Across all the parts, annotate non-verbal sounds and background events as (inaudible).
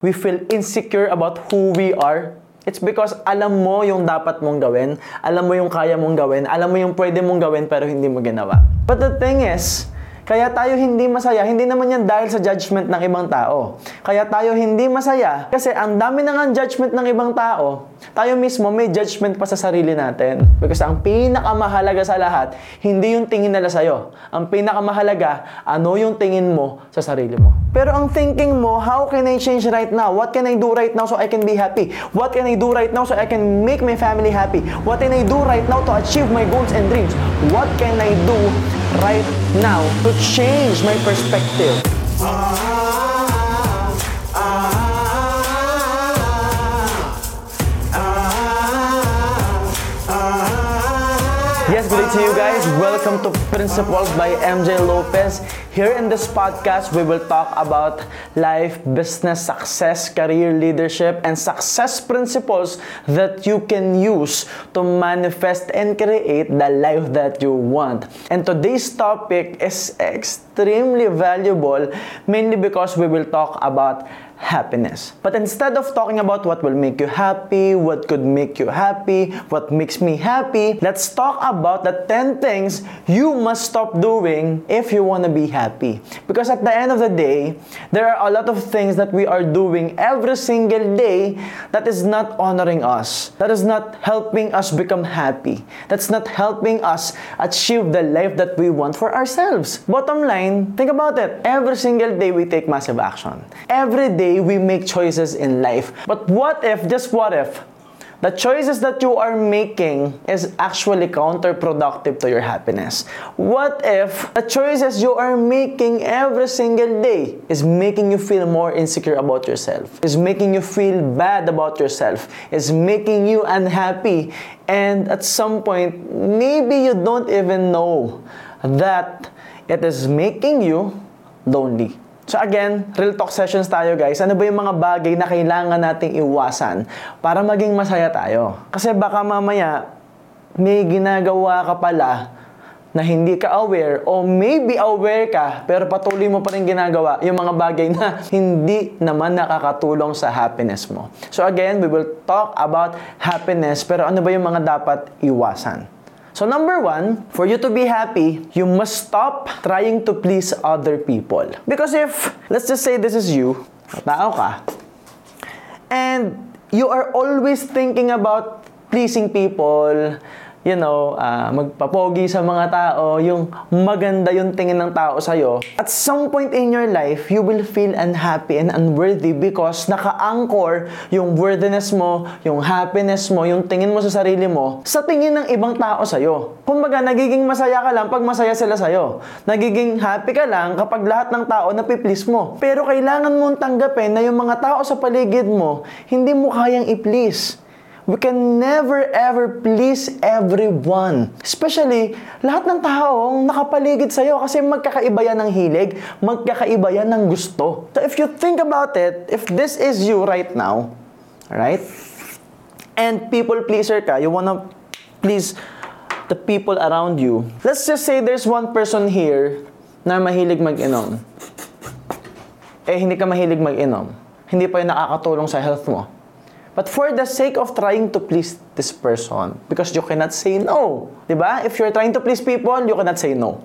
we feel insecure about who we are, it's because alam mo yung dapat mong gawin, alam mo yung kaya mong gawin, alam mo yung pwede mong gawin pero hindi mo ginawa. But the thing is, kaya tayo hindi masaya, hindi naman yan dahil sa judgment ng ibang tao. Kaya tayo hindi masaya kasi ang dami na nga judgment ng ibang tao, tayo mismo may judgment pa sa sarili natin. Because ang pinakamahalaga sa lahat, hindi yung tingin nila sa'yo. Ang pinakamahalaga, ano yung tingin mo sa sarili mo. Pero ang thinking mo, how can I change right now? What can I do right now so I can be happy? What can I do right now so I can make my family happy? What can I do right now to achieve my goals and dreams? What can I do right now to change my perspective? Good day to you guys. Welcome to Principles by MJ Lopez. Here in this podcast, we will talk about life, business, success, career leadership, and success principles that you can use to manifest and create the life that you want. And today's topic is extremely valuable mainly because we will talk about happiness. But instead of talking about what will make you happy, what could make you happy, what makes me happy, let's talk about the 10 things you must stop doing if you want to be happy. Because at the end of the day, there are a lot of things that we are doing every single day that is not honoring us, that is not helping us become happy, that's not helping us achieve the life that we want for ourselves. Bottom line, think about it. Every single day we take massive action. Every day we make choices in life. But what if, just what if, the choices that you are making is actually counterproductive to your happiness? What if the choices you are making every single day is making you feel more insecure about yourself, is making you feel bad about yourself, is making you unhappy, and at some point, maybe you don't even know that it is making you lonely. So again, real talk sessions tayo guys. Ano ba yung mga bagay na kailangan nating iwasan para maging masaya tayo? Kasi baka mamaya may ginagawa ka pala na hindi ka aware o maybe aware ka pero patuloy mo pa rin ginagawa yung mga bagay na (laughs) hindi naman nakakatulong sa happiness mo. So again, we will talk about happiness pero ano ba yung mga dapat iwasan? So number one, for you to be happy, you must stop trying to please other people. Because if, let's just say this is you, tao ka, and you are always thinking about pleasing people, you know, uh, magpapogi sa mga tao, yung maganda yung tingin ng tao sa'yo, at some point in your life, you will feel unhappy and unworthy because naka-anchor yung worthiness mo, yung happiness mo, yung tingin mo sa sarili mo, sa tingin ng ibang tao sa'yo. Kumbaga, nagiging masaya ka lang pag masaya sila sa'yo. Nagiging happy ka lang kapag lahat ng tao napiplease mo. Pero kailangan mong tanggapin na yung mga tao sa paligid mo, hindi mo kayang i-please. We can never ever please everyone. Especially, lahat ng taong nakapaligid sa'yo kasi magkakaiba yan ng hilig, magkakaiba yan ng gusto. So if you think about it, if this is you right now, right? And people pleaser ka, you wanna please the people around you. Let's just say there's one person here na mahilig mag-inom. Eh, hindi ka mahilig mag-inom. Hindi pa yung nakakatulong sa health mo But for the sake of trying to please this person, because you cannot say no. ba? Diba? If you're trying to please people, you cannot say no.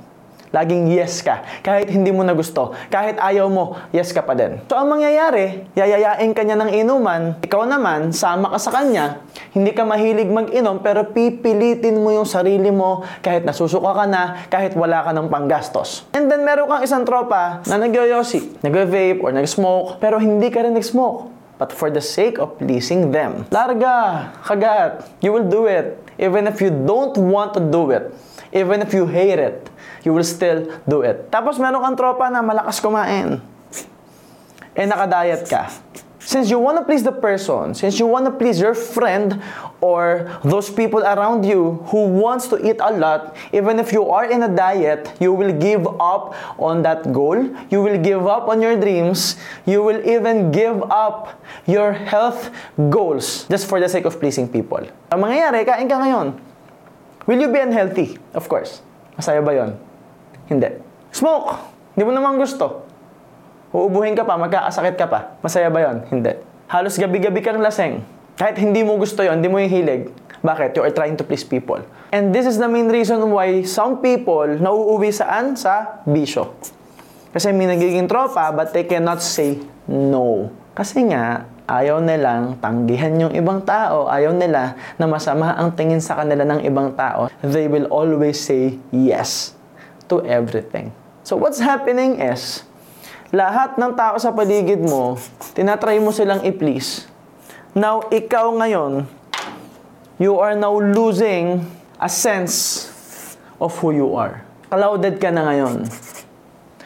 Laging yes ka. Kahit hindi mo na gusto. Kahit ayaw mo, yes ka pa din. So, ang mangyayari, yayayain ka niya ng inuman, ikaw naman, sama ka sa kanya, hindi ka mahilig mag-inom, pero pipilitin mo yung sarili mo kahit nasusuka ka na, kahit wala ka ng panggastos. And then, meron kang isang tropa na nagyoyosi, nag-vape or nag-smoke, pero hindi ka rin nag-smoke but for the sake of pleasing them. Larga, kagat, you will do it. Even if you don't want to do it, even if you hate it, you will still do it. Tapos meron kang tropa na malakas kumain. Eh nakadayat ka. Since you want to please the person, since you want to please your friend or those people around you who wants to eat a lot, even if you are in a diet, you will give up on that goal. You will give up on your dreams. You will even give up your health goals just for the sake of pleasing people. Ang mangyayari, kain ka ngayon. Will you be unhealthy? Of course. Masaya ba yon? Hindi. Smoke. Hindi mo naman gusto. Uubuhin ka pa, magkakasakit ka pa. Masaya ba yon? Hindi. Halos gabi-gabi kang laseng. Kahit hindi mo gusto yon, hindi mo yung hilig. Bakit? You are trying to please people. And this is the main reason why some people nauuwi saan? Sa bisyo. Kasi may nagiging tropa but they cannot say no. Kasi nga, ayaw nilang tanggihan yung ibang tao. Ayaw nila na masama ang tingin sa kanila ng ibang tao. They will always say yes to everything. So what's happening is, lahat ng tao sa paligid mo, tinatry mo silang i-please. Now, ikaw ngayon, you are now losing a sense of who you are. Clouded ka na ngayon.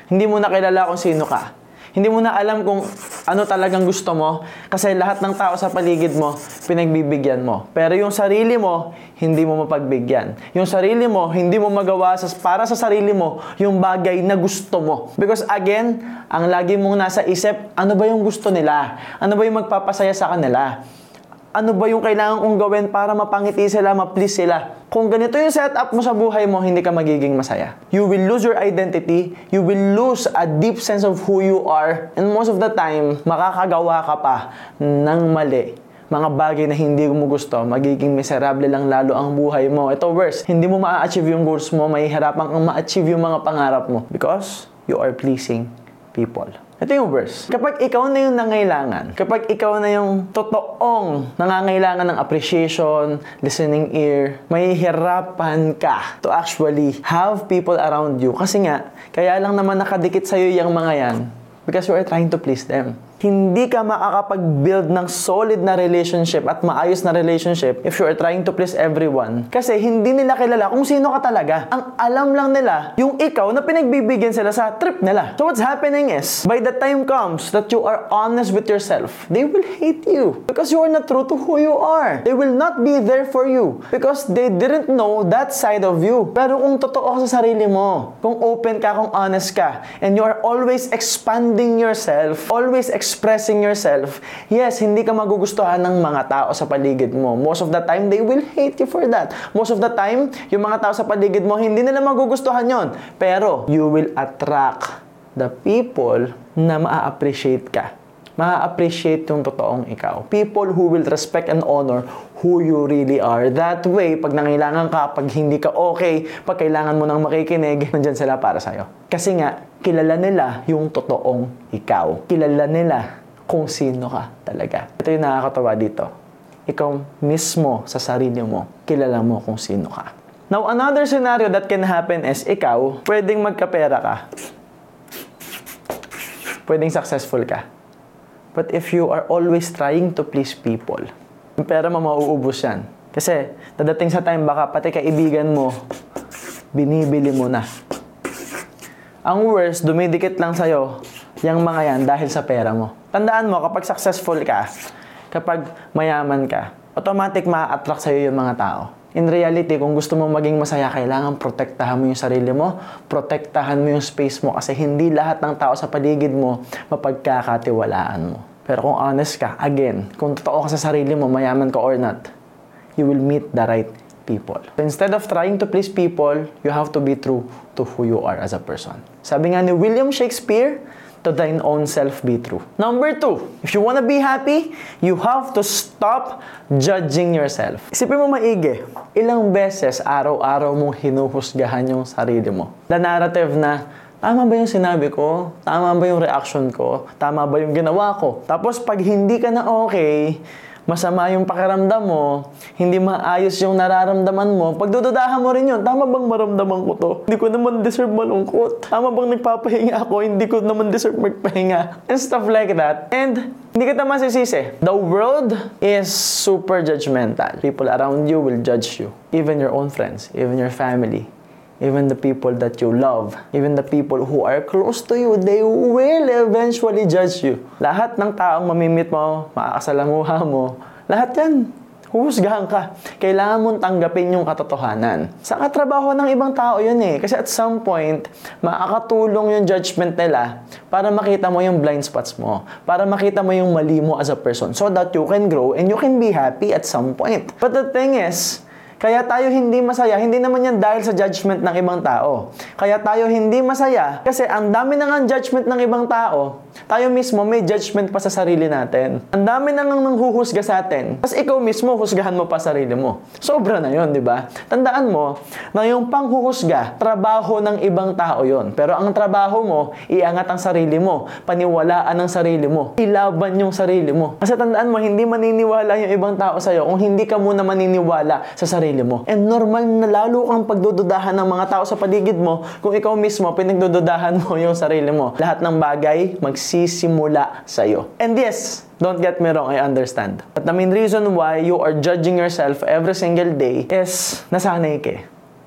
Hindi mo na kilala kung sino ka. Hindi mo na alam kung ano talagang gusto mo kasi lahat ng tao sa paligid mo, pinagbibigyan mo. Pero yung sarili mo, hindi mo mapagbigyan. Yung sarili mo, hindi mo magawa sa, para sa sarili mo yung bagay na gusto mo. Because again, ang lagi mong nasa isip, ano ba yung gusto nila? Ano ba yung magpapasaya sa kanila? Ano ba yung kailangan kong gawin para mapangiti sila, ma-please sila. Kung ganito yung setup mo sa buhay mo, hindi ka magiging masaya. You will lose your identity, you will lose a deep sense of who you are, and most of the time, makakagawa ka pa ng mali mga bagay na hindi mo gusto, magiging miserable lang lalo ang buhay mo. Ito worse, hindi mo ma-achieve yung goals mo, may hirapan kang ma-achieve yung mga pangarap mo because you are pleasing people. Ito yung verse. Kapag ikaw na yung nangailangan, kapag ikaw na yung totoong nangangailangan ng appreciation, listening ear, may hirapan ka to actually have people around you. Kasi nga, kaya lang naman nakadikit sa'yo yung mga yan because you are trying to please them hindi ka makakapag-build ng solid na relationship at maayos na relationship if you are trying to please everyone. Kasi hindi nila kilala kung sino ka talaga. Ang alam lang nila, yung ikaw na pinagbibigyan sila sa trip nila. So what's happening is, by the time comes that you are honest with yourself, they will hate you because you are not true to who you are. They will not be there for you because they didn't know that side of you. Pero kung totoo ka sa sarili mo, kung open ka, kung honest ka, and you are always expanding yourself, always expanding expressing yourself, yes, hindi ka magugustuhan ng mga tao sa paligid mo. Most of the time, they will hate you for that. Most of the time, yung mga tao sa paligid mo, hindi nila magugustuhan yon. Pero, you will attract the people na maa-appreciate ka ma-appreciate yung totoong ikaw. People who will respect and honor who you really are. That way, pag nangailangan ka, pag hindi ka okay, pag kailangan mo nang makikinig, (laughs) nandyan sila para sa'yo. Kasi nga, kilala nila yung totoong ikaw. Kilala nila kung sino ka talaga. Ito yung nakakatawa dito. Ikaw mismo sa sarili mo, kilala mo kung sino ka. Now, another scenario that can happen is ikaw, pwedeng magkapera ka. Pwedeng successful ka But if you are always trying to please people, yung pera mo mauubos yan. Kasi dadating sa time baka pati kaibigan mo, binibili mo na. Ang worst, dumidikit lang sa'yo yung mga yan dahil sa pera mo. Tandaan mo, kapag successful ka, kapag mayaman ka, automatic ma-attract sa'yo yung mga tao. In reality, kung gusto mo maging masaya, kailangan protektahan mo yung sarili mo, protektahan mo yung space mo kasi hindi lahat ng tao sa paligid mo mapagkakatiwalaan mo. Pero kung honest ka, again, kung totoo ka sa sarili mo, mayaman ka or not, you will meet the right people. So instead of trying to please people, you have to be true to who you are as a person. Sabi nga ni William Shakespeare, to thine own self be true. Number two, if you wanna be happy, you have to stop judging yourself. Isipin mo maigi, ilang beses araw-araw mong hinuhusgahan yung sarili mo. The narrative na, tama ba yung sinabi ko? Tama ba yung reaction ko? Tama ba yung ginawa ko? Tapos pag hindi ka na okay, masama yung pakiramdam mo, hindi maayos yung nararamdaman mo, pagdududahan mo rin yun, tama bang maramdaman ko to? Hindi ko naman deserve malungkot. Tama bang nagpapahinga ako, hindi ko naman deserve magpahinga. And stuff like that. And hindi kita masisisi. The world is super judgmental. People around you will judge you. Even your own friends, even your family even the people that you love, even the people who are close to you, they will eventually judge you. Lahat ng taong mamimit mo, makakasalamuha mo, lahat yan, huhusgahan ka. Kailangan mong tanggapin yung katotohanan. Sa katrabaho ng ibang tao yun eh. Kasi at some point, makakatulong yung judgment nila para makita mo yung blind spots mo. Para makita mo yung mali mo as a person. So that you can grow and you can be happy at some point. But the thing is, Kaya tayo hindi masaya, hindi naman yan dahil sa judgment ng ibang tao. Kaya tayo hindi masaya kasi ang dami na nga judgment ng ibang tao, tayo mismo may judgment pa sa sarili natin. Ang dami na nga nang huhusga sa atin. Tapos ikaw mismo, husgahan mo pa sarili mo. Sobra na yon di ba? Tandaan mo na yung panghuhusga, trabaho ng ibang tao yon. Pero ang trabaho mo, iangat ang sarili mo, paniwalaan ang sarili mo, ilaban yung sarili mo. Kasi tandaan mo, hindi maniniwala yung ibang tao sa'yo kung hindi ka muna maniniwala sa sarili mo. And normal na lalo kang pagdududahan ng mga tao sa paligid mo kung ikaw mismo pinagdududahan mo yung sarili mo. Lahat ng bagay magsisimula sa'yo. And yes, Don't get me wrong, I understand. But the main reason why you are judging yourself every single day is nasanay ka eh.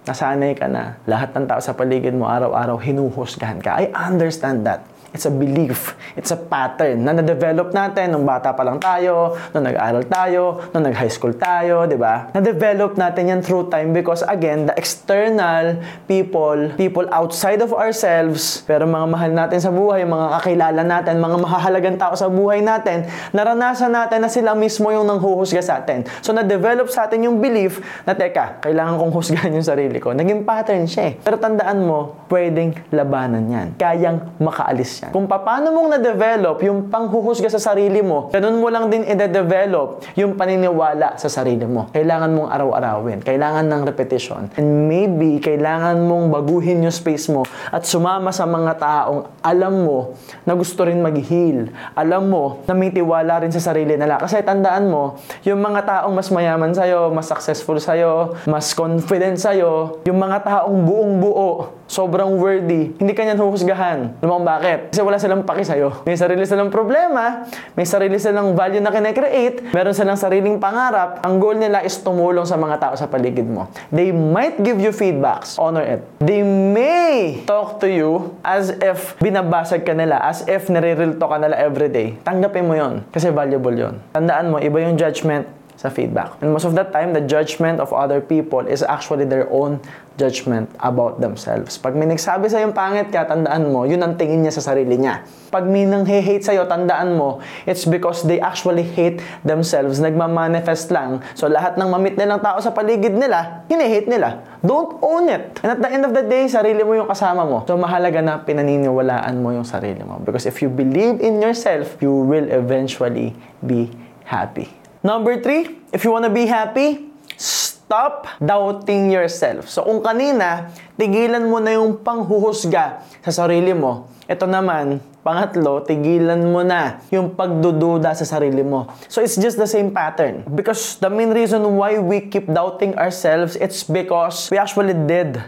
Nasanay ka na. Lahat ng tao sa paligid mo araw-araw hinuhusgahan ka. I understand that. It's a belief. It's a pattern na na-develop natin nung bata pa lang tayo, nung nag-aral tayo, nung nag-high school tayo, di ba? Na-develop natin yan through time because again, the external people, people outside of ourselves, pero mga mahal natin sa buhay, mga kakilala natin, mga mahahalagang tao sa buhay natin, naranasan natin na sila mismo yung nanghuhusga sa atin. So, na-develop sa atin yung belief na, teka, kailangan kong husgahan yung sarili ko. Naging pattern siya eh. Pero tandaan mo, pwedeng labanan yan. Kayang makaalis yan. Kung paano mong na-develop yung panghuhusga sa sarili mo, ganun mo lang din i-develop yung paniniwala sa sarili mo. Kailangan mong araw-arawin. Kailangan ng repetition. And maybe, kailangan mong baguhin yung space mo at sumama sa mga taong alam mo na gusto rin mag-heal. Alam mo na may tiwala rin sa sarili nila. Kasi tandaan mo, yung mga taong mas mayaman sa'yo, mas successful sa'yo, mas confident sa'yo, yung mga taong buong buo, sobrang worthy, hindi ka niyan huhusgahan. Alam bakit? Kasi wala silang paki sa'yo. May sarili silang problema, may sarili silang value na kinecreate, meron silang sariling pangarap. Ang goal nila is tumulong sa mga tao sa paligid mo. They might give you feedbacks. Honor it. They may talk to you as if binabasag ka nila, as if nare-real talk ka nila everyday. Tanggapin mo yon kasi valuable yon. Tandaan mo, iba yung judgment sa feedback. And most of the time, the judgment of other people is actually their own judgment about themselves. Pag may nagsabi sa yung pangit ka, tandaan mo, yun ang tingin niya sa sarili niya. Pag may nang hate sa'yo, tandaan mo, it's because they actually hate themselves. Nagmamanifest lang. So lahat ng mamit nilang tao sa paligid nila, hini-hate nila. Don't own it. And at the end of the day, sarili mo yung kasama mo. So mahalaga na pinaniniwalaan mo yung sarili mo. Because if you believe in yourself, you will eventually be happy. Number three, if you wanna be happy, stop doubting yourself. So kung kanina, tigilan mo na yung panghuhusga sa sarili mo. Ito naman, pangatlo, tigilan mo na yung pagdududa sa sarili mo. So it's just the same pattern. Because the main reason why we keep doubting ourselves, it's because we actually did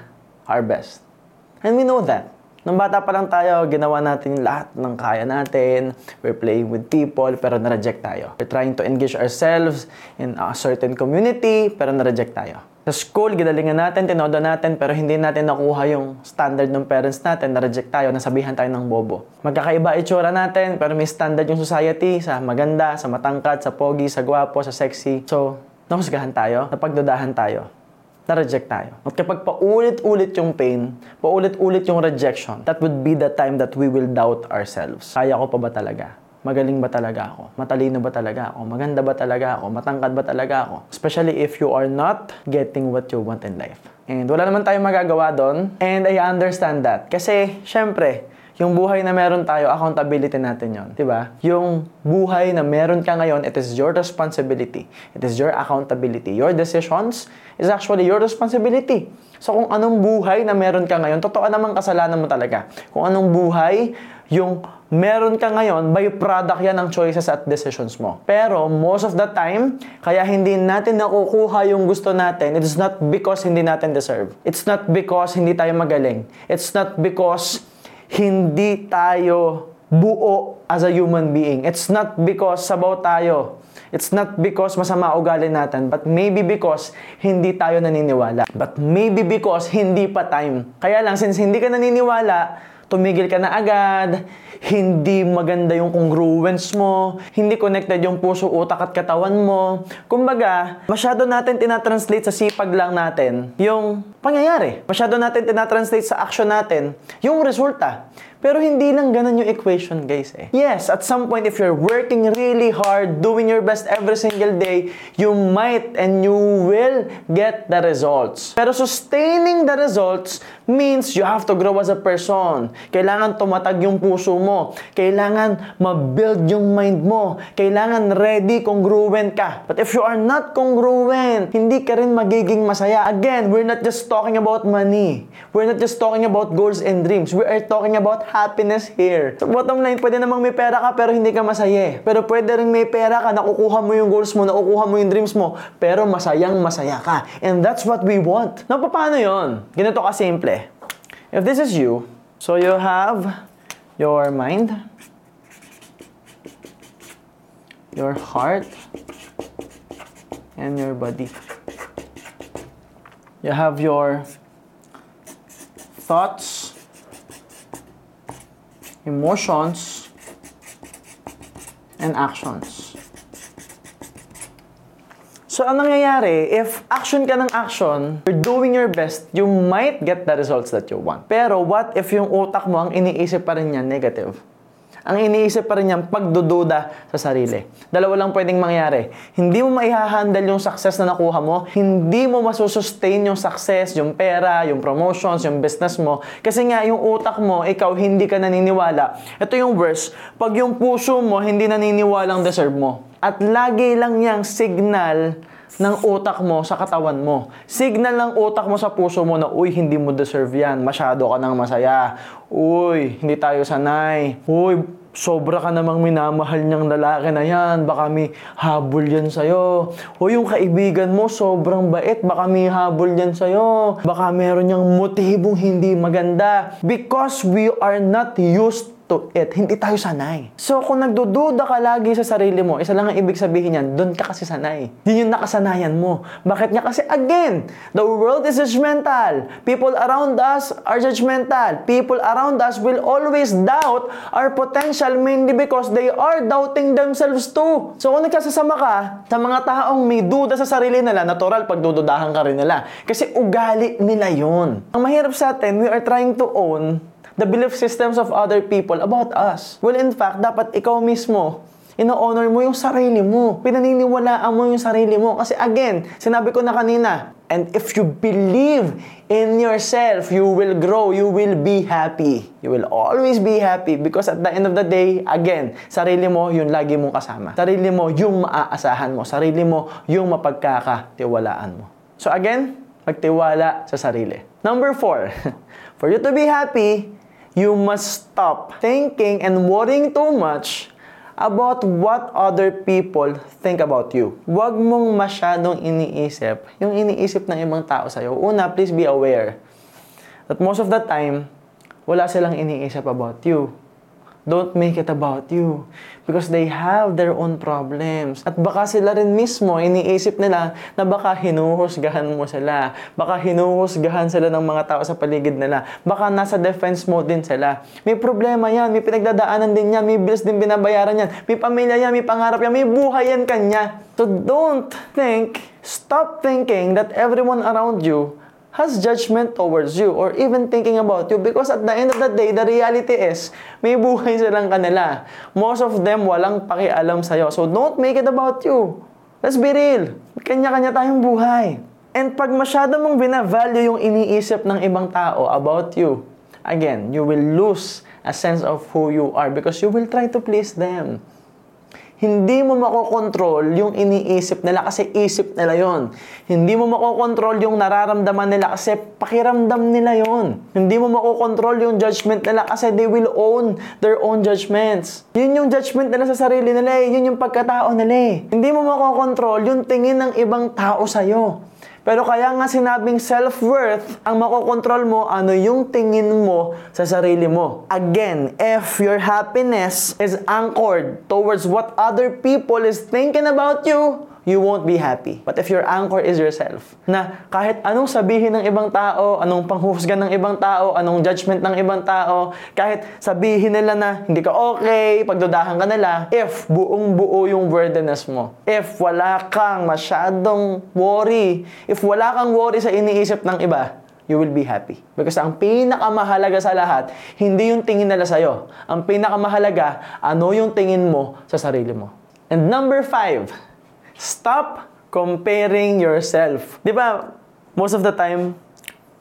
our best. And we know that. Nung bata pa lang tayo, ginawa natin lahat ng kaya natin. We're playing with people, pero na-reject tayo. We're trying to engage ourselves in a certain community, pero na-reject tayo. Sa school, ginalingan natin, tinodo natin, pero hindi natin nakuha yung standard ng parents natin, na-reject tayo, nasabihan tayo ng bobo. Magkakaiba itsura natin, pero may standard yung society sa maganda, sa matangkad, sa pogi, sa gwapo, sa sexy. So, nahusgahan tayo, napagdudahan tayo na-reject tayo. At kapag paulit-ulit yung pain, paulit-ulit yung rejection, that would be the time that we will doubt ourselves. Kaya ko pa ba talaga? Magaling ba talaga ako? Matalino ba talaga ako? Maganda ba talaga ako? Matangkad ba talaga ako? Especially if you are not getting what you want in life. And wala naman tayong magagawa doon. And I understand that. Kasi, syempre, yung buhay na meron tayo, accountability natin yon, 'di ba? Yung buhay na meron ka ngayon, it is your responsibility. It is your accountability. Your decisions is actually your responsibility. So kung anong buhay na meron ka ngayon, totoo naman kasalanan mo talaga. Kung anong buhay yung meron ka ngayon, by product yan ng choices at decisions mo. Pero most of the time, kaya hindi natin nakukuha yung gusto natin, it is not because hindi natin deserve. It's not because hindi tayo magaling. It's not because hindi tayo buo as a human being. It's not because sabaw tayo. It's not because masama ugali natin, but maybe because hindi tayo naniniwala. But maybe because hindi pa time. Kaya lang, since hindi ka naniniwala, tumigil ka na agad, hindi maganda yung congruence mo, hindi connected yung puso, utak at katawan mo. Kumbaga, masyado natin tinatranslate sa sipag lang natin yung pangyayari. Masyado natin tinatranslate sa action natin yung resulta. Pero hindi lang ganun yung equation, guys. Eh. Yes, at some point, if you're working really hard, doing your best every single day, you might and you will get the results. Pero sustaining the results means you have to grow as a person. Kailangan tumatag yung puso mo. Kailangan ma-build yung mind mo. Kailangan ready, congruent ka. But if you are not congruent, hindi ka rin magiging masaya. Again, we're not just talking about money. We're not just talking about goals and dreams. We are talking about happiness here. So bottom line, pwede namang may pera ka pero hindi ka masaya. Pero pwede rin may pera ka, nakukuha mo yung goals mo, nakukuha mo yung dreams mo, pero masayang masaya ka. And that's what we want. Now, paano yon? Ganito ka simple. If this is you, so you have your mind, your heart, and your body. You have your thoughts, emotions, and actions. So, ang nangyayari, if action ka ng action, you're doing your best, you might get the results that you want. Pero what if yung utak mo, ang iniisip pa rin niya negative? Ang iniisip pa rin niyang pagdududa sa sarili. Dalawa lang pwedeng mangyari. Hindi mo maihahandle yung success na nakuha mo, hindi mo masusustain yung success, yung pera, yung promotions, yung business mo. Kasi nga, yung utak mo, ikaw hindi ka naniniwala. Ito yung verse, pag yung puso mo hindi naniniwalang deserve mo. At lagi lang yang signal ng utak mo sa katawan mo. Signal ng utak mo sa puso mo na, uy, hindi mo deserve yan. Masyado ka nang masaya. Uy, hindi tayo sanay. Uy, sobra ka namang minamahal niyang lalaki na yan. Baka may habol yan sa'yo. O yung kaibigan mo, sobrang bait. Baka may habol yan sa'yo. Baka meron niyang motibong hindi maganda. Because we are not used to it. Hindi tayo sanay. So, kung nagdududa ka lagi sa sarili mo, isa lang ang ibig sabihin niyan, doon ka kasi sanay. Yun yung nakasanayan mo. Bakit niya? Kasi again, the world is judgmental. People around us are judgmental. People around us will always doubt our potential mainly because they are doubting themselves too. So, kung nagkasasama ka sa mga taong may duda sa sarili nila, natural, pagdududahan ka rin nila. Kasi ugali nila yun. Ang mahirap sa atin, we are trying to own the belief systems of other people about us. Well, in fact, dapat ikaw mismo, ino-honor mo yung sarili mo. Pinaniniwalaan mo yung sarili mo. Kasi again, sinabi ko na kanina, and if you believe in yourself, you will grow, you will be happy. You will always be happy because at the end of the day, again, sarili mo yung lagi mong kasama. Sarili mo yung maaasahan mo. Sarili mo yung mapagkakatiwalaan mo. So again, magtiwala sa sarili. Number four, (laughs) for you to be happy, you must stop thinking and worrying too much about what other people think about you. Huwag mong masyadong iniisip yung iniisip ng ibang tao sa'yo. Una, please be aware that most of the time, wala silang iniisip about you. Don't make it about you. Because they have their own problems. At baka sila rin mismo, iniisip nila na baka hinuhusgahan mo sila. Baka hinuhusgahan sila ng mga tao sa paligid nila. Baka nasa defense mode din sila. May problema yan, may pinagdadaanan din yan, may bills din binabayaran yan, may pamilya yan, may pangarap yan, may buhay yan kanya. So don't think, stop thinking that everyone around you has judgment towards you or even thinking about you because at the end of the day, the reality is, may buhay silang kanila. Most of them walang pakialam sa'yo. So don't make it about you. Let's be real. Kanya-kanya tayong buhay. And pag masyado mong binavalue yung iniisip ng ibang tao about you, again, you will lose a sense of who you are because you will try to please them hindi mo makokontrol yung iniisip nila kasi isip nila yon. Hindi mo makokontrol yung nararamdaman nila kasi pakiramdam nila yon. Hindi mo makokontrol yung judgment nila kasi they will own their own judgments. Yun yung judgment nila sa sarili nila eh. Yun yung pagkatao nila eh. Hindi mo makokontrol yung tingin ng ibang tao sa'yo. Pero kaya nga sinabing self-worth, ang makokontrol mo ano yung tingin mo sa sarili mo. Again, if your happiness is anchored towards what other people is thinking about you, you won't be happy. But if your anchor is yourself, na kahit anong sabihin ng ibang tao, anong panghusgan ng ibang tao, anong judgment ng ibang tao, kahit sabihin nila na hindi ka okay, pagdudahan ka nila, if buong buo yung worthiness mo, if wala kang masyadong worry, if wala kang worry sa iniisip ng iba, you will be happy. Because ang pinakamahalaga sa lahat, hindi yung tingin nila sa'yo. Ang pinakamahalaga, ano yung tingin mo sa sarili mo. And number five, stop comparing yourself. Di ba, most of the time,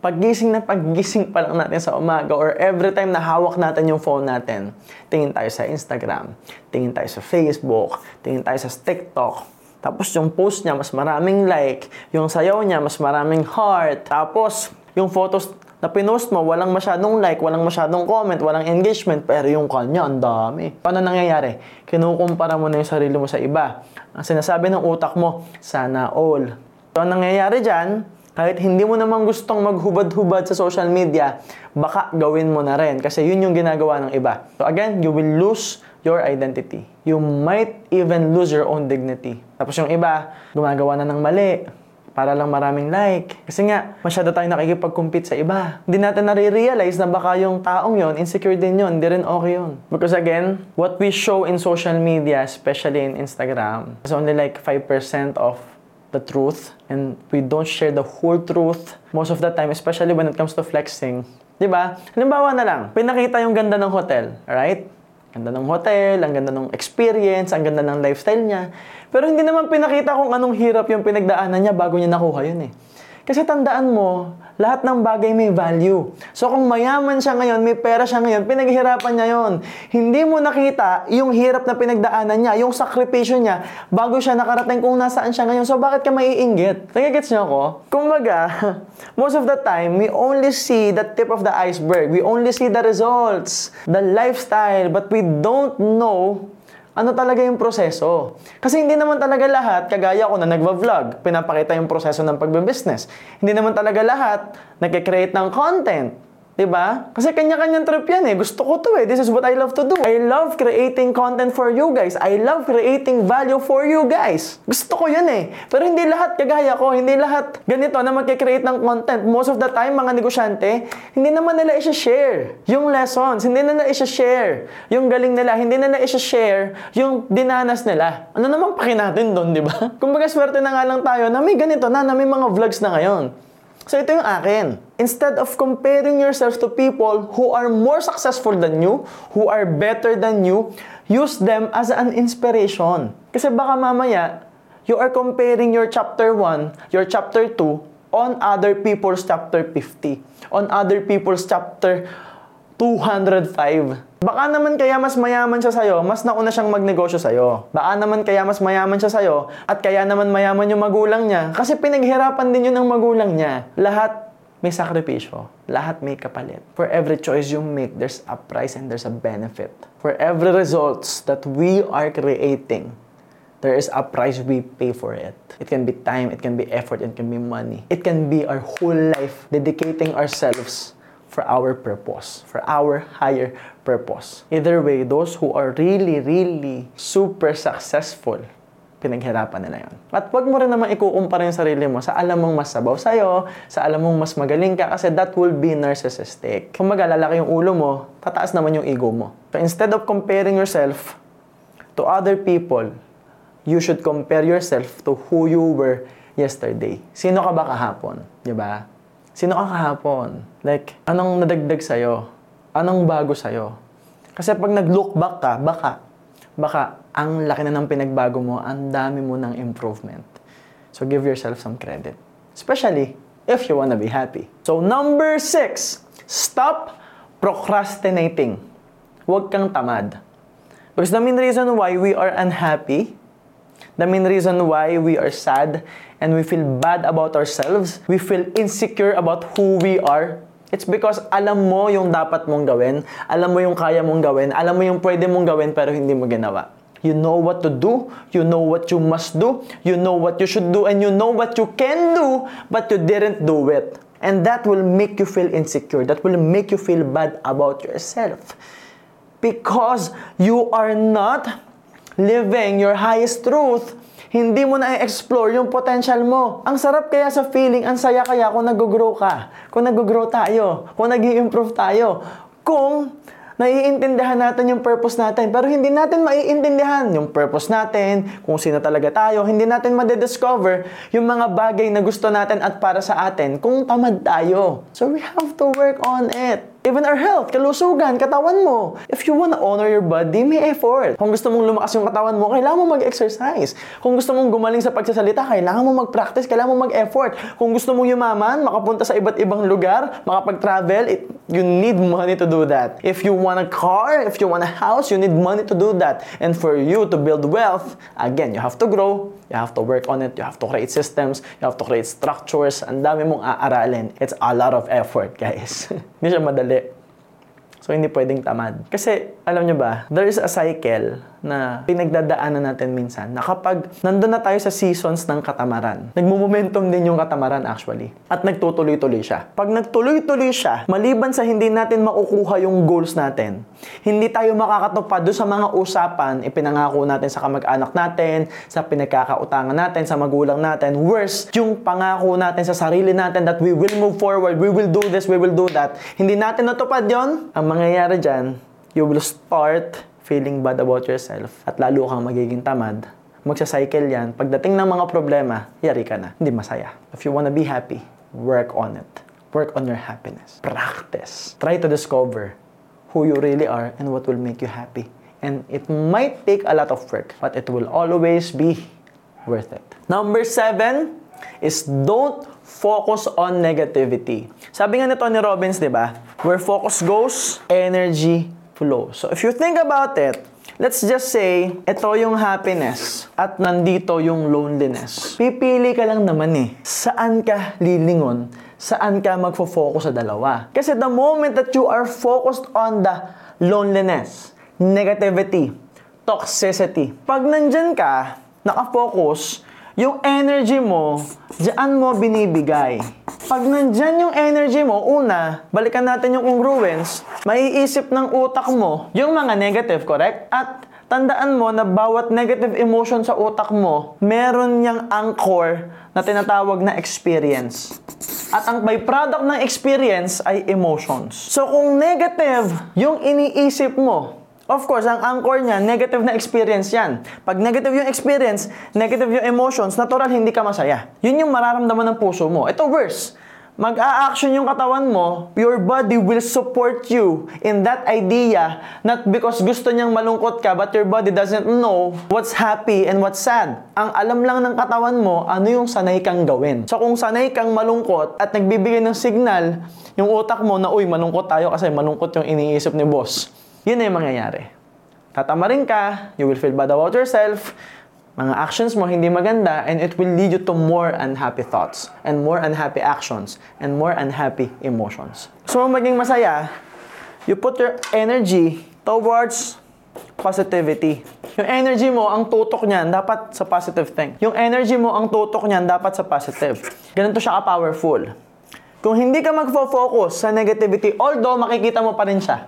paggising na paggising pa lang natin sa umaga or every time na hawak natin yung phone natin, tingin tayo sa Instagram, tingin tayo sa Facebook, tingin tayo sa TikTok, tapos yung post niya, mas maraming like. Yung sayaw niya, mas maraming heart. Tapos, yung photos na pinost mo, walang masyadong like, walang masyadong comment, walang engagement, pero yung kanya, ang dami. Paano nangyayari? Kinukumpara mo na yung sarili mo sa iba. Ang sinasabi ng utak mo, sana all. So, ang nangyayari dyan, kahit hindi mo naman gustong maghubad-hubad sa social media, baka gawin mo na rin kasi yun yung ginagawa ng iba. So again, you will lose your identity. You might even lose your own dignity. Tapos yung iba, gumagawa na ng mali para lang maraming like. Kasi nga, masyado tayong nakikipag-compete sa iba. Hindi natin nare-realize na baka yung taong yon insecure din yon hindi rin okay yun. Because again, what we show in social media, especially in Instagram, is only like 5% of the truth and we don't share the whole truth most of the time, especially when it comes to flexing. Di ba? Halimbawa na lang, pinakita yung ganda ng hotel, right? Ganda ng hotel, ang ganda ng experience, ang ganda ng lifestyle niya. Pero hindi naman pinakita kung anong hirap yung pinagdaanan niya bago niya nakuha yun eh. Kasi tandaan mo, lahat ng bagay may value. So kung mayaman siya ngayon, may pera siya ngayon, pinaghirapan niya yon. Hindi mo nakita yung hirap na pinagdaanan niya, yung sakripisyo niya, bago siya nakarating kung nasaan siya ngayon. So bakit ka maiinggit? Nagigets niyo ako? Kumbaga, (laughs) most of the time, we only see the tip of the iceberg. We only see the results, the lifestyle, but we don't know ano talaga yung proseso. Kasi hindi naman talaga lahat, kagaya ko na nagva-vlog, pinapakita yung proseso ng pagbe-business. Hindi naman talaga lahat nagke-create ng content. 'Di ba? Kasi kanya-kanyang trip yan eh. Gusto ko to eh. This is what I love to do. I love creating content for you guys. I love creating value for you guys. Gusto ko yan eh. Pero hindi lahat kagaya ko. Hindi lahat ganito na magkikreate ng content. Most of the time, mga negosyante, hindi naman nila isa-share yung lessons. Hindi nila isa-share yung galing nila. Hindi nila isa-share yung dinanas nila. Ano naman paki natin doon, di ba? (laughs) Kumbaga, swerte na nga lang tayo na may ganito na, na may mga vlogs na ngayon. So ito yung akin. Instead of comparing yourself to people who are more successful than you, who are better than you, use them as an inspiration. Kasi baka mamaya, you are comparing your chapter 1, your chapter 2, on other people's chapter 50, on other people's chapter 205. Baka naman kaya mas mayaman siya sa'yo, mas nauna siyang magnegosyo sa'yo. Baka naman kaya mas mayaman siya sa'yo, at kaya naman mayaman yung magulang niya, kasi pinaghirapan din yun ng magulang niya. Lahat may sakripisyo. Lahat may kapalit. For every choice you make, there's a price and there's a benefit. For every results that we are creating, there is a price we pay for it. It can be time, it can be effort, it can be money. It can be our whole life dedicating ourselves for our purpose, for our higher purpose. Either way, those who are really, really super successful, pinaghirapan nila yon. At wag mo rin naman ikukumpara yung sarili mo sa alam mong mas sabaw sa'yo, sa alam mong mas magaling ka, kasi that will be narcissistic. Kung magalala yung ulo mo, tataas naman yung ego mo. So instead of comparing yourself to other people, you should compare yourself to who you were yesterday. Sino ka ba kahapon? ba? Sino ka kahapon? Like, anong nadagdag sa'yo? Anong bago sa'yo? Kasi pag nag-look back ka, baka, baka ang laki na ng pinagbago mo, ang dami mo ng improvement. So give yourself some credit. Especially if you wanna be happy. So number six, stop procrastinating. Huwag kang tamad. Because the main reason why we are unhappy The main reason why we are sad and we feel bad about ourselves, we feel insecure about who we are, it's because alam mo yung dapat mong gawin, alam mo yung kaya mong gawin, alam mo yung pwede mong gawin pero hindi mo ginawa. You know what to do, you know what you must do, you know what you should do, and you know what you can do, but you didn't do it. And that will make you feel insecure. That will make you feel bad about yourself. Because you are not living your highest truth, Hindi mo na i-explore yung potential mo. Ang sarap kaya sa feeling, ang saya kaya kung nag-grow ka. Kung nag-grow tayo. Kung nag improve tayo. Kung naiintindihan natin yung purpose natin. Pero hindi natin maiintindihan yung purpose natin, kung sino talaga tayo. Hindi natin madidiscover yung mga bagay na gusto natin at para sa atin kung tamad tayo. So we have to work on it. Even our health, kalusugan, katawan mo. If you wanna honor your body, may effort. Kung gusto mong lumakas yung katawan mo, kailangan mo mag-exercise. Kung gusto mong gumaling sa pagsasalita, kailangan mo mag-practice, kailangan mo mag-effort. Kung gusto mong yumaman, makapunta sa iba't ibang lugar, makapag-travel, it, you need money to do that. If you want a car, if you want a house, you need money to do that. And for you to build wealth, again, you have to grow, you have to work on it, you have to create systems, you have to create structures, ang dami mong aaralin. It's a lot of effort, guys. (laughs) Hindi siya madali. So, hindi pwedeng tamad. Kasi, alam nyo ba, there is a cycle na pinagdadaanan natin minsan na kapag nandun na tayo sa seasons ng katamaran, nagmumomentum din yung katamaran actually. At nagtutuloy-tuloy siya. Pag nagtuloy-tuloy siya, maliban sa hindi natin makukuha yung goals natin, hindi tayo makakatupad doon sa mga usapan ipinangako natin sa kamag-anak natin, sa pinagkakautangan natin, sa magulang natin. Worse, yung pangako natin sa sarili natin that we will move forward, we will do this, we will do that. Hindi natin natupad yon ang mangyayari dyan, you will start feeling bad about yourself at lalo kang magiging tamad, magsa-cycle yan. Pagdating ng mga problema, yari ka na. Hindi masaya. If you wanna be happy, work on it. Work on your happiness. Practice. Try to discover who you really are and what will make you happy. And it might take a lot of work, but it will always be worth it. Number seven is don't focus on negativity. Sabi nga ni Tony Robbins, di ba? Where focus goes, energy flow. So if you think about it, let's just say, ito yung happiness at nandito yung loneliness. Pipili ka lang naman eh. Saan ka lilingon? Saan ka magfo-focus sa dalawa? Kasi the moment that you are focused on the loneliness, negativity, toxicity, pag nandyan ka, nakafocus, yung energy mo, diyan mo binibigay. Pag nandyan yung energy mo, una, balikan natin yung congruence, maiisip ng utak mo yung mga negative, correct? At tandaan mo na bawat negative emotion sa utak mo, meron niyang anchor na tinatawag na experience. At ang byproduct ng experience ay emotions. So kung negative yung iniisip mo, Of course, ang anchor niya, negative na experience yan. Pag negative yung experience, negative yung emotions, natural hindi ka masaya. Yun yung mararamdaman ng puso mo. Ito worse. Mag-a-action yung katawan mo, your body will support you in that idea, not because gusto niyang malungkot ka, but your body doesn't know what's happy and what's sad. Ang alam lang ng katawan mo, ano yung sanay kang gawin. So kung sanay kang malungkot at nagbibigay ng signal, yung utak mo na, uy, malungkot tayo kasi malungkot yung iniisip ni boss yun na yung mangyayari. Tatamarin ka, you will feel bad about yourself, mga actions mo hindi maganda, and it will lead you to more unhappy thoughts, and more unhappy actions, and more unhappy emotions. So, maging masaya, you put your energy towards positivity. Yung energy mo, ang tutok niyan, dapat sa positive thing. Yung energy mo, ang tutok niyan, dapat sa positive. Ganito siya ka-powerful. Kung hindi ka magfo-focus sa negativity, although makikita mo pa rin siya,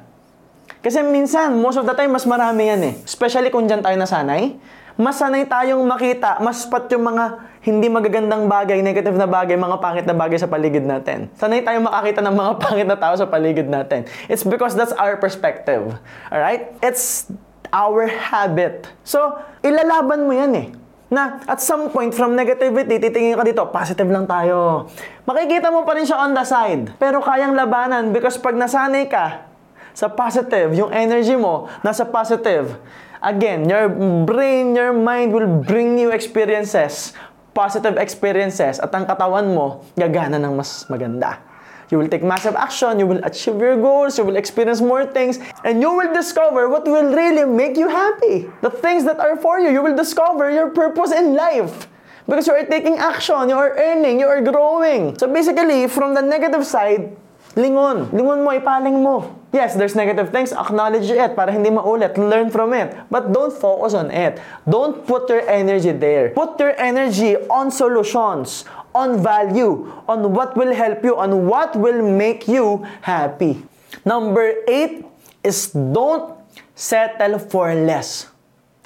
kasi minsan, most of the time, mas marami yan eh. Especially kung dyan tayo nasanay. Mas sanay tayong makita, mas pat yung mga hindi magagandang bagay, negative na bagay, mga pangit na bagay sa paligid natin. Sanay tayong makakita ng mga (laughs) pangit na tao sa paligid natin. It's because that's our perspective. Alright? It's our habit. So, ilalaban mo yan eh na at some point from negativity, titingin ka dito, positive lang tayo. Makikita mo pa rin siya on the side. Pero kayang labanan because pag nasanay ka, sa positive, yung energy mo nasa positive. Again, your brain, your mind will bring you experiences, positive experiences, at ang katawan mo gagana ng mas maganda. You will take massive action, you will achieve your goals, you will experience more things, and you will discover what will really make you happy. The things that are for you, you will discover your purpose in life. Because you are taking action, you are earning, you are growing. So basically, from the negative side, lingon. Lingon mo, ipaling mo. Yes, there's negative things. Acknowledge it para hindi maulit. Learn from it. But don't focus on it. Don't put your energy there. Put your energy on solutions, on value, on what will help you, on what will make you happy. Number eight is don't settle for less.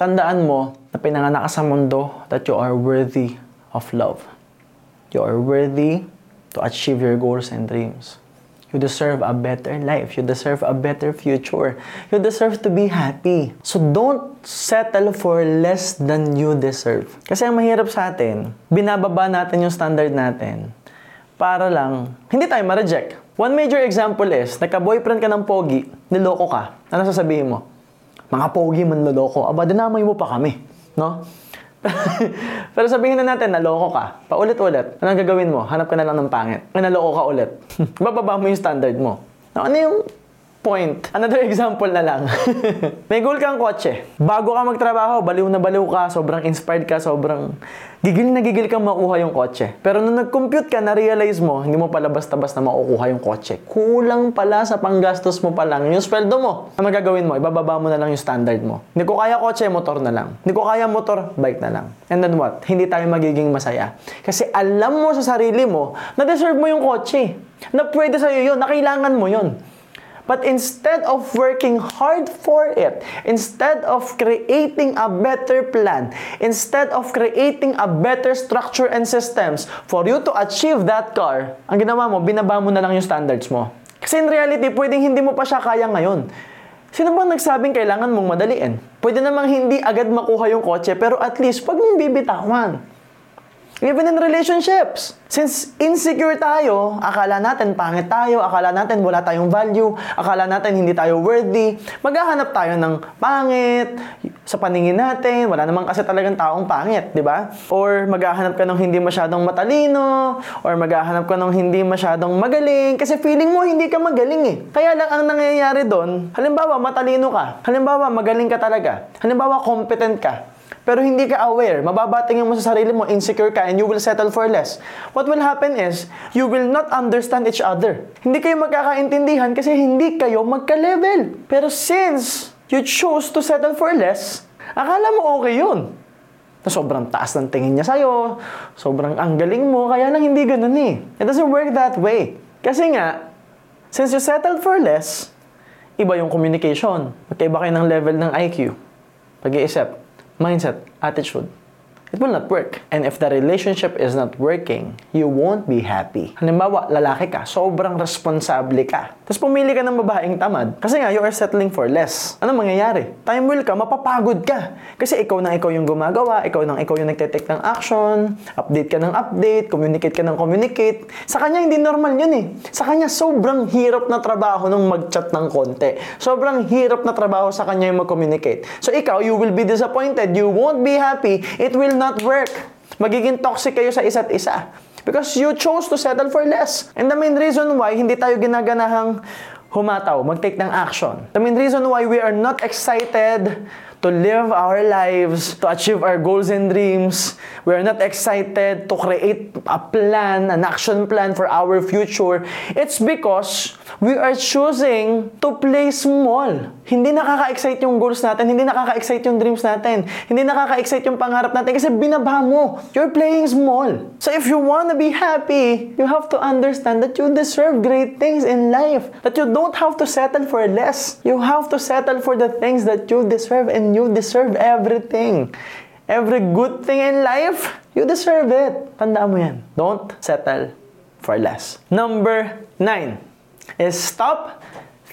tandaan mo na pinanganak ka sa mundo that you are worthy of love. You are worthy to achieve your goals and dreams. You deserve a better life. You deserve a better future. You deserve to be happy. So don't settle for less than you deserve. Kasi ang mahirap sa atin, binababa natin yung standard natin para lang hindi tayo ma-reject. One major example is, nagka-boyfriend ka ng pogi, niloko ka. Ano sasabihin mo? Mga pogi man loloko. Aba, dinamay mo pa kami. No? (laughs) Pero sabihin na natin, naloko ka. Paulit-ulit. Anong gagawin mo? Hanap ka na lang ng pangit. Naloko ka ulit. (laughs) Bababa mo yung standard mo. Now, ano yung point? Another (laughs) example na lang. May goal kang kotse. Bago ka magtrabaho, baliw na baliw ka, sobrang inspired ka, sobrang gigil na gigil kang makuha yung kotse. Pero nung nag-compute ka, na-realize mo, hindi mo pala basta-basta makukuha yung kotse. Kulang pala sa panggastos mo pa lang yung sweldo mo. Ang magagawin mo, ibababa mo na lang yung standard mo. Hindi ko kaya kotse, motor na lang. Hindi ko kaya motor, bike na lang. And then what? Hindi tayo magiging masaya. Kasi alam mo sa sarili mo na deserve mo yung kotse. Na pwede sa'yo yun, na kailangan mo yun. But instead of working hard for it, instead of creating a better plan, instead of creating a better structure and systems for you to achieve that car, ang ginawa mo, binaba mo na lang yung standards mo. Kasi in reality, pwedeng hindi mo pa siya kaya ngayon. Sino bang nagsabing kailangan mong madaliin? Pwede namang hindi agad makuha yung kotse, pero at least, pag mong bibitawan. Even in relationships. Since insecure tayo, akala natin pangit tayo, akala natin wala tayong value, akala natin hindi tayo worthy, maghahanap tayo ng pangit sa paningin natin, wala namang kasi talagang taong pangit, di ba? Or maghahanap ka ng hindi masyadong matalino, or maghahanap ka ng hindi masyadong magaling, kasi feeling mo hindi ka magaling eh. Kaya lang ang nangyayari doon, halimbawa matalino ka, halimbawa magaling ka talaga, halimbawa competent ka, pero hindi ka aware, mababatingin mo sa sarili mo, insecure ka, and you will settle for less. What will happen is, you will not understand each other. Hindi kayo magkakaintindihan kasi hindi kayo magka-level. Pero since you chose to settle for less, akala mo okay yun. Na sobrang taas ng tingin niya sa'yo, sobrang ang galing mo, kaya lang hindi ganun eh. It doesn't work that way. Kasi nga, since you settled for less, iba yung communication. Magkaiba kayo ng level ng IQ. Pag-iisip mindset, attitude, it will not work. And if the relationship is not working, you won't be happy. Halimbawa, lalaki ka, sobrang responsable ka. Tapos pumili ka ng babaeng tamad. Kasi nga, you are settling for less. Ano mangyayari? Time will ka, mapapagod ka. Kasi ikaw na ikaw yung gumagawa, ikaw nang ikaw yung nagtitake ng action, update ka ng update, communicate ka ng communicate. Sa kanya, hindi normal yun eh. Sa kanya, sobrang hirap na trabaho nung mag-chat ng konti. Sobrang hirap na trabaho sa kanya yung mag-communicate. So ikaw, you will be disappointed. You won't be happy. It will not work. Magiging toxic kayo sa isa't isa. Because you chose to settle for less. And the main reason why hindi tayo ginaganahang humataw, mag-take ng action. The main reason why we are not excited to live our lives, to achieve our goals and dreams. We are not excited to create a plan, an action plan for our future. It's because we are choosing to play small. Hindi nakaka-excite yung goals natin, hindi nakaka-excite yung dreams natin, hindi nakaka-excite yung pangarap natin kasi binaba mo. You're playing small. So if you wanna be happy, you have to understand that you deserve great things in life. That you don't have to settle for less. You have to settle for the things that you deserve and you deserve everything. Every good thing in life, you deserve it. Tandaan mo yan. Don't settle for less. Number nine is stop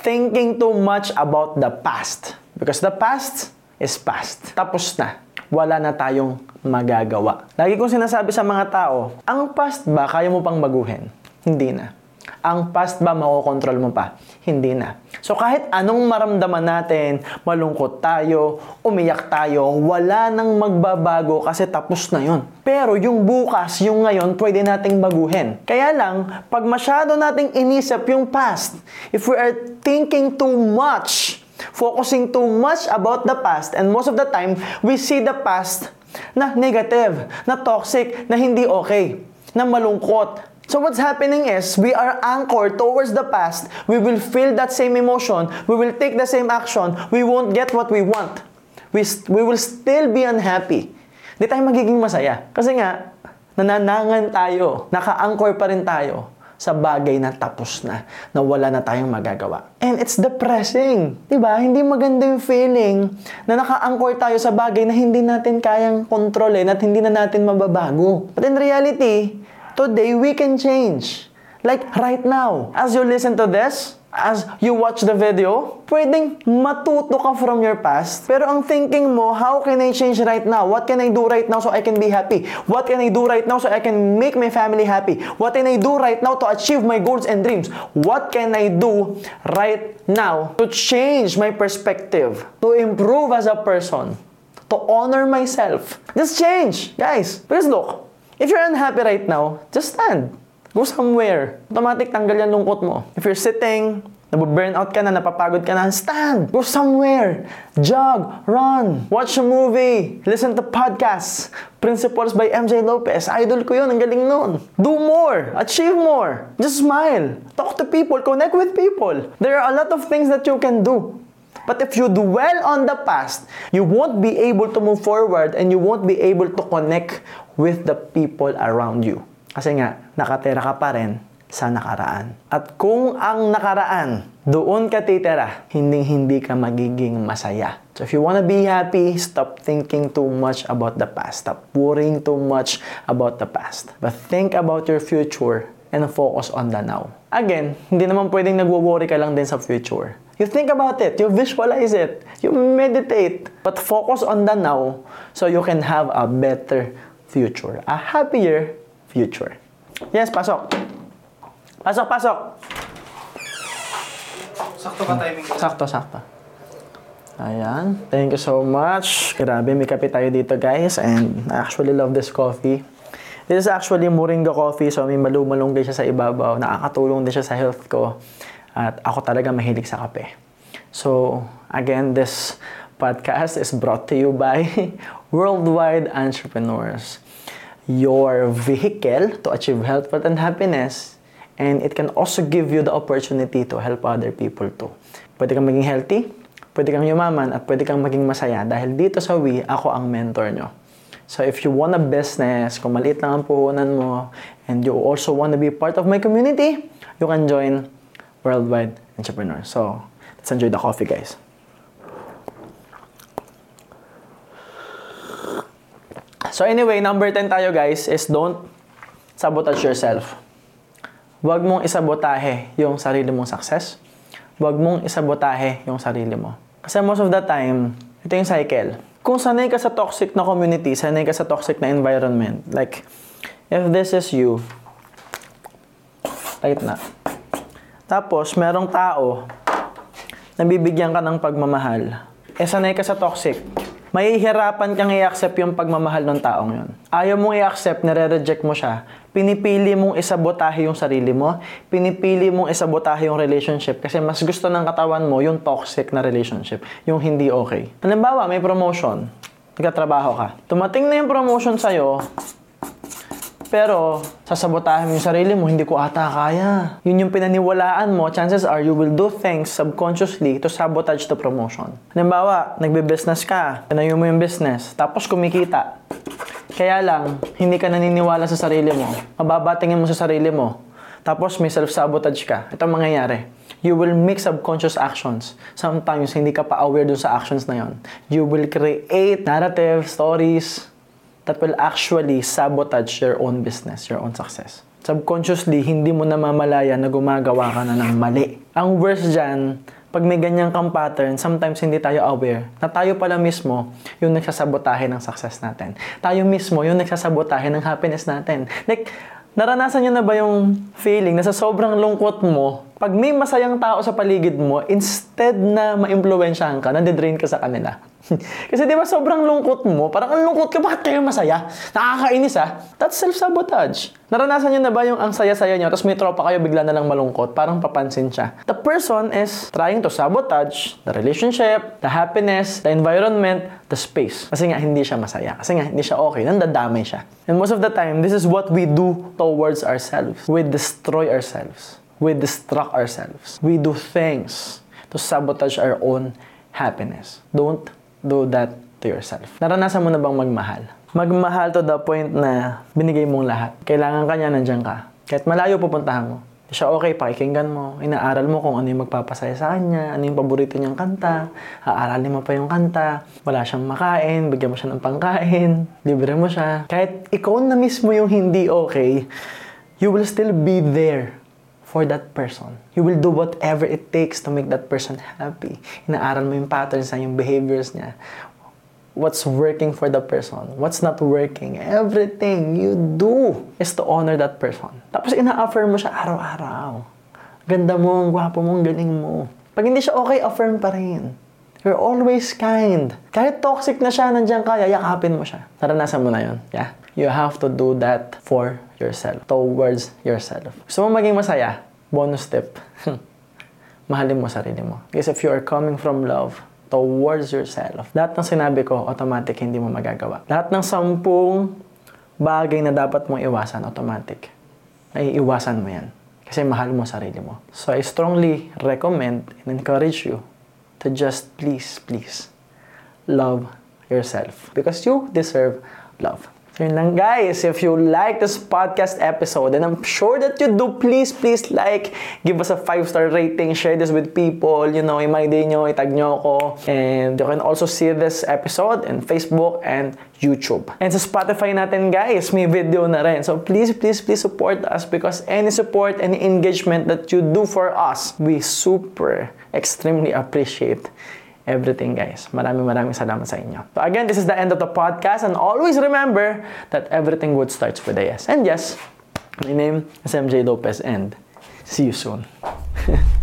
thinking too much about the past. Because the past is past. Tapos na. Wala na tayong magagawa. Lagi kong sinasabi sa mga tao, ang past ba kaya mo pang baguhin? Hindi na. Ang past ba makokontrol mo pa? Hindi na. So kahit anong maramdaman natin, malungkot tayo, umiyak tayo, wala nang magbabago kasi tapos na yon. Pero yung bukas, yung ngayon, pwede nating baguhin. Kaya lang, pag masyado nating inisip yung past, if we are thinking too much, focusing too much about the past, and most of the time, we see the past na negative, na toxic, na hindi okay, na malungkot, So what's happening is, we are anchored towards the past. We will feel that same emotion. We will take the same action. We won't get what we want. We, we will still be unhappy. Hindi tayo magiging masaya. Kasi nga, nananangan tayo. Naka-anchor pa rin tayo sa bagay na tapos na, na wala na tayong magagawa. And it's depressing. ba? Hindi maganda yung feeling na naka-anchor tayo sa bagay na hindi natin kayang kontrolin at hindi na natin mababago. But in reality, today we can change. Like right now, as you listen to this, as you watch the video, pwedeng matuto ka from your past. Pero ang thinking mo, how can I change right now? What can I do right now so I can be happy? What can I do right now so I can make my family happy? What can I do right now to achieve my goals and dreams? What can I do right now to change my perspective? To improve as a person? To honor myself? Just change, guys. Because look, if you're unhappy right now, just stand. Go somewhere. Automatic tanggal yan lungkot mo. If you're sitting, nabu-burn out ka na, napapagod ka na, stand. Go somewhere. Jog, run, watch a movie, listen to podcasts. Principles by MJ Lopez. Idol ko yun, ang galing nun. Do more, achieve more. Just smile. Talk to people, connect with people. There are a lot of things that you can do. But if you dwell on the past, you won't be able to move forward and you won't be able to connect with the people around you. Kasi nga, nakatera ka pa rin sa nakaraan. At kung ang nakaraan, doon ka titira, hindi-hindi ka magiging masaya. So if you wanna be happy, stop thinking too much about the past. Stop worrying too much about the past. But think about your future and focus on the now. Again, hindi naman pwedeng nagwo-worry ka lang din sa future. You think about it, you visualize it, you meditate, but focus on the now so you can have a better future, a happier future. Yes, pasok. Pasok, pasok. Sakto ba timing? Sakto, sakto. Ayan. Thank you so much. Grabe, may kape tayo dito, guys. And I actually love this coffee. This is actually Moringa coffee. So, may malumalunggay siya sa ibabaw. Nakakatulong din siya sa health ko. At ako talaga mahilig sa kape. So, again, this podcast is brought to you by (laughs) Worldwide Entrepreneurs. Your vehicle to achieve health, wealth, and happiness. And it can also give you the opportunity to help other people too. Pwede kang maging healthy, pwede kang yumaman, at pwede kang maging masaya dahil dito sa We, ako ang mentor nyo. So if you want a business, kung maliit lang ang puhunan mo, and you also want to be part of my community, you can join Worldwide Entrepreneur. So, let's enjoy the coffee, guys. So anyway, number 10 tayo guys is don't sabotage yourself. Huwag mong isabotahe yung sarili mong success. Huwag mong isabotahe yung sarili mo. Kasi most of the time, ito yung cycle. Kung sanay ka sa toxic na community, sanay ka sa toxic na environment, like, if this is you, tight na. Tapos, merong tao na bibigyan ka ng pagmamahal. Eh, sanay ka sa toxic. Mahihirapan kang i-accept yung pagmamahal ng taong yon. Ayaw mong i-accept, nare-reject mo siya. Pinipili mong isabotahe yung sarili mo. Pinipili mong isabotahe yung relationship kasi mas gusto ng katawan mo yung toxic na relationship, yung hindi okay. Halimbawa, may promotion. Nagkatrabaho ka. Tumating na yung promotion sa'yo, pero, sasabotahin mo yung sarili mo, hindi ko ata kaya. Yun yung pinaniwalaan mo, chances are you will do things subconsciously to sabotage the promotion. Halimbawa, nagbe-business ka, tinayo mo yung business, tapos kumikita. Kaya lang, hindi ka naniniwala sa sarili mo. Mababatingin mo sa sarili mo. Tapos may self-sabotage ka. Ito ang mangyayari. You will make subconscious actions. Sometimes, hindi ka pa aware dun sa actions na yon. You will create narrative, stories, that will actually sabotage your own business, your own success. Subconsciously, hindi mo namamalaya na gumagawa ka na ng mali. Ang worst dyan, pag may ganyan kang pattern, sometimes hindi tayo aware na tayo pala mismo yung nagsasabotahe ng success natin. Tayo mismo yung nagsasabotahe ng happiness natin. Like, naranasan nyo na ba yung feeling na sa sobrang lungkot mo, pag may masayang tao sa paligid mo, instead na ma-impluensyahan ka, nandidrain ka sa kanila. (laughs) Kasi di ba sobrang lungkot mo, parang ang lungkot ka, bakit kayo masaya? Nakakainis ah. That's self-sabotage. Naranasan nyo na ba yung ang saya-saya nyo, tapos may tropa kayo bigla na lang malungkot, parang papansin siya. The person is trying to sabotage the relationship, the happiness, the environment, the space. Kasi nga hindi siya masaya. Kasi nga hindi siya okay, nandadamay siya. And most of the time, this is what we do towards ourselves. We destroy ourselves. We destruct ourselves. We do things to sabotage our own happiness. Don't do that to yourself. Naranasan mo na bang magmahal? Magmahal to the point na binigay mong lahat. Kailangan ka niya, nandiyan ka. Kahit malayo pupuntahan mo. Siya okay, pakikinggan mo. Inaaral mo kung ano yung magpapasaya sa kanya, ano yung paborito niyang kanta. Aaralin mo pa yung kanta. Wala siyang makain, bigyan mo siya ng pangkain. (laughs) Libre mo siya. Kahit ikaw na mismo yung hindi okay, you will still be there for that person. You will do whatever it takes to make that person happy. Inaaral mo yung patterns niya, yung behaviors niya. What's working for the person, what's not working. Everything you do is to honor that person. Tapos ina-affirm mo siya araw-araw. Ganda mo, gwapo mo, galing mo. Pag hindi siya okay, affirm pa rin. You're always kind. Kahit toxic na siya, nandiyan ka, yayakapin mo siya. Naranasan mo na yun. Yeah. You have to do that for yourself. Towards yourself. Gusto mo maging masaya? Bonus tip. (laughs) Mahalin mo sarili mo. Because if you are coming from love, towards yourself. Lahat ng sinabi ko, automatic hindi mo magagawa. Lahat ng sampung bagay na dapat mong iwasan, automatic. Ay iwasan mo yan. Kasi mahal mo sarili mo. So I strongly recommend and encourage you to just please, please love yourself. Because you deserve love. Yun lang guys, if you like this podcast episode, and I'm sure that you do, please, please like, give us a 5-star rating, share this with people, you know, day nyo, itag nyo ako. And you can also see this episode in Facebook and YouTube. And sa Spotify natin guys, may video na rin. So please, please, please support us because any support, any engagement that you do for us, we super, extremely appreciate everything, guys. Maraming maraming salamat sa inyo. So again, this is the end of the podcast and always remember that everything good starts with a yes. And yes, my name is MJ Lopez and see you soon. (laughs)